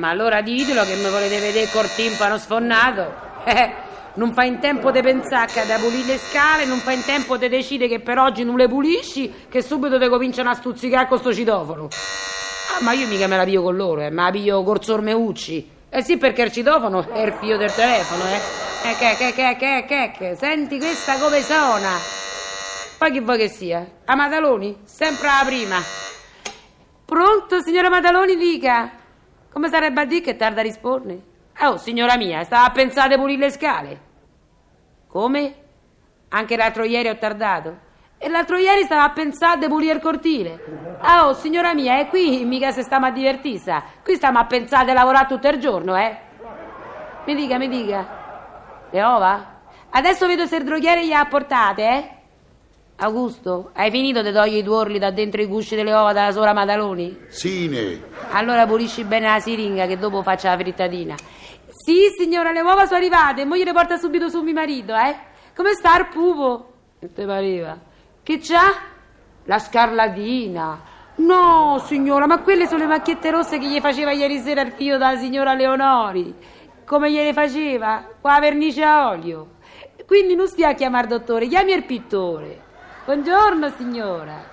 Ma allora ditelo che mi volete vedere col timpano sfonnato. Eh, non fa in tempo di pensare che da pulire le scale, non fa in tempo di decidere che per oggi non le pulisci, che subito te cominciano a stuzzicare con sto citofono. Ah, ma io mica me la pio con loro, eh, ma la pio col Sormeucci. Eh sì, perché il citofono è il figlio del telefono, eh. Eh, che, che, che, che, che, che, senti questa come suona. Poi chi vuoi che sia? A Madaloni? Sempre la prima. Pronto, signora Madaloni, dica. Come sarebbe a dire che tarda a rispondere? Oh, signora mia, stava a pensare di pulire le scale. Come? Anche l'altro ieri ho tardato. E l'altro ieri stava a pensare di pulire il cortile. Oh, signora mia, e qui mica se stiamo a divertire. Qui stiamo a pensare di lavorare tutto il giorno, eh? Mi dica, mi dica. Le ova? Adesso vedo se il droghiere gli ha portate, eh? Augusto, hai finito di togliere i tuorli da dentro i gusci delle uova dalla sola Madaloni? Sine, Allora pulisci bene la siringa che dopo faccio la frittatina. Sì, signora, le uova sono arrivate. Mo gliele porta subito su mio marito, eh? Come sta il pupo? Che te pareva? Che c'ha? La scarlatina. No, signora, ma quelle sono le macchiette rosse che gli faceva ieri sera il figlio della signora Leonori. Come gliele faceva? Qua vernice a olio. Quindi non stia a chiamare dottore, chiami il pittore. Buongiorno, signora.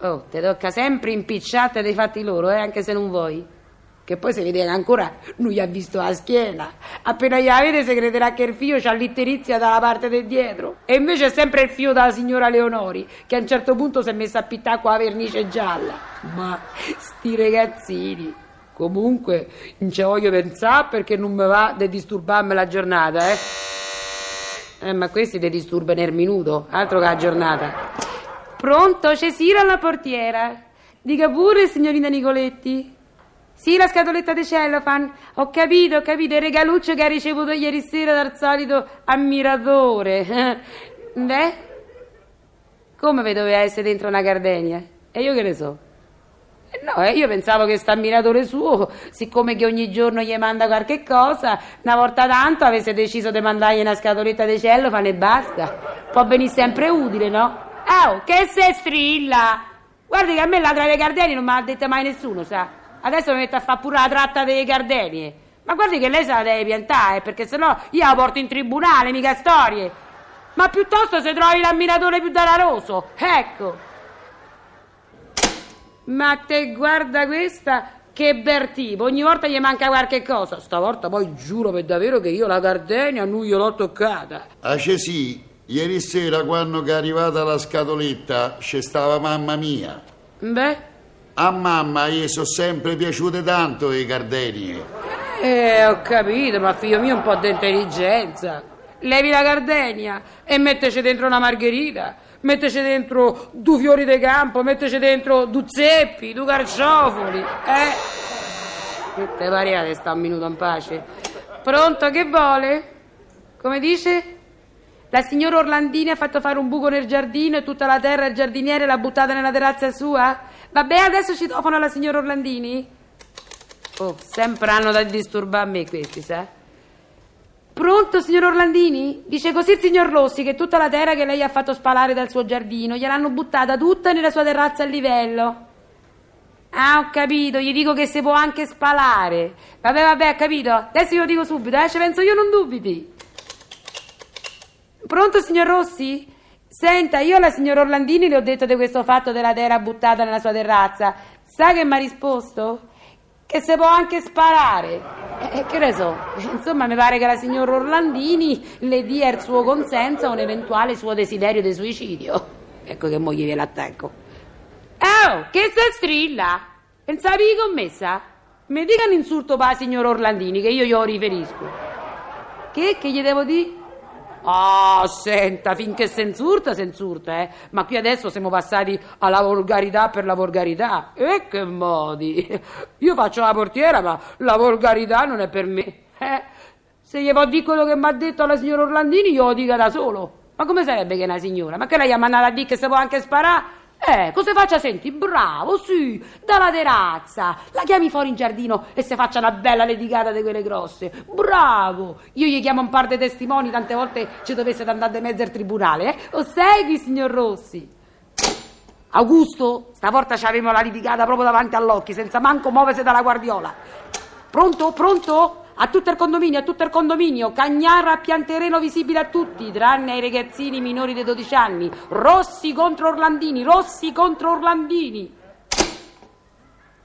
Oh, ti tocca sempre impicciate dei fatti loro, eh, anche se non vuoi. Che poi si vede che ancora non gli ha visto la schiena. Appena gli la vede si crederà che il figlio c'ha l'itterizia dalla parte di dietro. E invece è sempre il figlio della signora Leonori, che a un certo punto si è messa a pittare con la vernice gialla. Ma sti ragazzini. Comunque, non ci voglio pensare perché non mi va di disturbarmi la giornata, eh. Eh, ma questi ti disturbano nel minuto, altro che la giornata. Pronto, c'è Sira alla portiera. Dica pure, signorina Nicoletti. Sì, la scatoletta di cellophane. Ho capito, ho capito, il regaluccio che ha ricevuto ieri sera dal solito ammiratore. Beh, come vi doveva essere dentro una gardenia? E io che ne so? No, eh, io pensavo che sta ammiratore suo, siccome che ogni giorno gli manda qualche cosa, una volta tanto avesse deciso di mandargli una scatoletta di cellophane e basta. Può venire sempre utile, no? Oh, che se strilla! Guardi che a me la tra le gardenie non me l'ha detta mai nessuno, sa? Adesso mi metto a fare pure la tratta delle gardenie. Ma guardi che lei se la deve piantare, perché sennò io la porto in tribunale, mica storie. Ma piuttosto se trovi l'ammiratore più danaroso, ecco. Ma te guarda questa, che bel tipo, ogni volta gli manca qualche cosa. Stavolta poi giuro per davvero che io la gardenia non gliel'ho toccata. a sì, ieri sera quando è arrivata la scatoletta c'è stava mamma mia. Beh, A mamma gli sono sempre piaciute tanto le gardenie. eh, ho capito, ma figlio mio un po' di intelligenza. Levi la gardenia e metteci dentro una margherita, metteci dentro due fiori di campo, metteci dentro due zeppi, due carciofoli, eh? Te pare che sta un minuto in pace? Pronto, che vuole? Come dice? La signora Orlandini ha fatto fare un buco nel giardino e tutta la terra il giardiniere l'ha buttata nella terrazza sua? Vabbè, adesso citofono alla signora Orlandini? Oh, sempre hanno da disturbare me questi, sa? Pronto, signor Orlandini? Dice così il signor Rossi che tutta la terra che lei ha fatto spalare dal suo giardino gliel'hanno buttata tutta nella sua terrazza a livello. Ah, ho capito, gli dico che si può anche spalare. Vabbè, vabbè, ho capito. Adesso io lo dico subito, eh, ci penso io, non dubiti. Pronto, signor Rossi? Senta, io alla signora Orlandini le ho detto di questo fatto della terra buttata nella sua terrazza. Sa che mi ha risposto? Che si può anche sparare. Eh, che ne so, insomma, mi pare che la signora Orlandini le dia il suo consenso a un eventuale suo desiderio di suicidio. Ecco che moglie ve l'attacco. Oh, che se strilla? Pensavi commessa? Mi dica un insulto per la signora Orlandini che io glielo riferisco. Che? Che gli devo dire? Ah, senta, finché si insulta, eh. Ma qui adesso siamo passati alla volgarità per la volgarità. E che modi! Io faccio la portiera, ma la volgarità non è per me. Eh? Se gli può dire quello che mi ha detto la signora Orlandini, io lo dica da solo. Ma come sarebbe che una signora? Ma che lei ha mandato a dire che si può anche sparare? Eh, cosa faccia? Senti, bravo, sì, dalla terrazza. La chiami fuori in giardino e se faccia una bella ledigata di quelle grosse. Bravo. Io gli chiamo un par di testimoni, tante volte ci dovesse andare di mezzo al tribunale, eh? Lo segui, signor Rossi? Augusto, stavolta ci avremo la litigata proprio davanti all'occhio, senza manco muoversi dalla guardiola. Pronto? Pronto? A tutto il condominio, a tutto il condominio, Cagnara a pian terreno visibile a tutti, tranne ai ragazzini minori di 12 anni. Rossi contro Orlandini, Rossi contro Orlandini.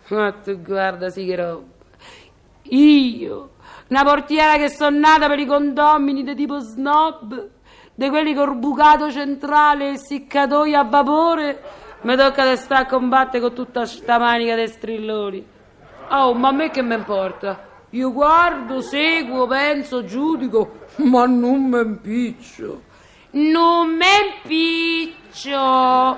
Ma tu guarda, sì che roba. Io, una portiera che sono nata per i condomini di tipo snob, di quelli col bucato centrale e siccatoio a vapore, mi tocca di stare a combattere con tutta sta manica di strilloni. Oh, ma a me che mi importa? Io guardo, seguo, penso, giudico, ma non mi impiccio. Non mi impiccio.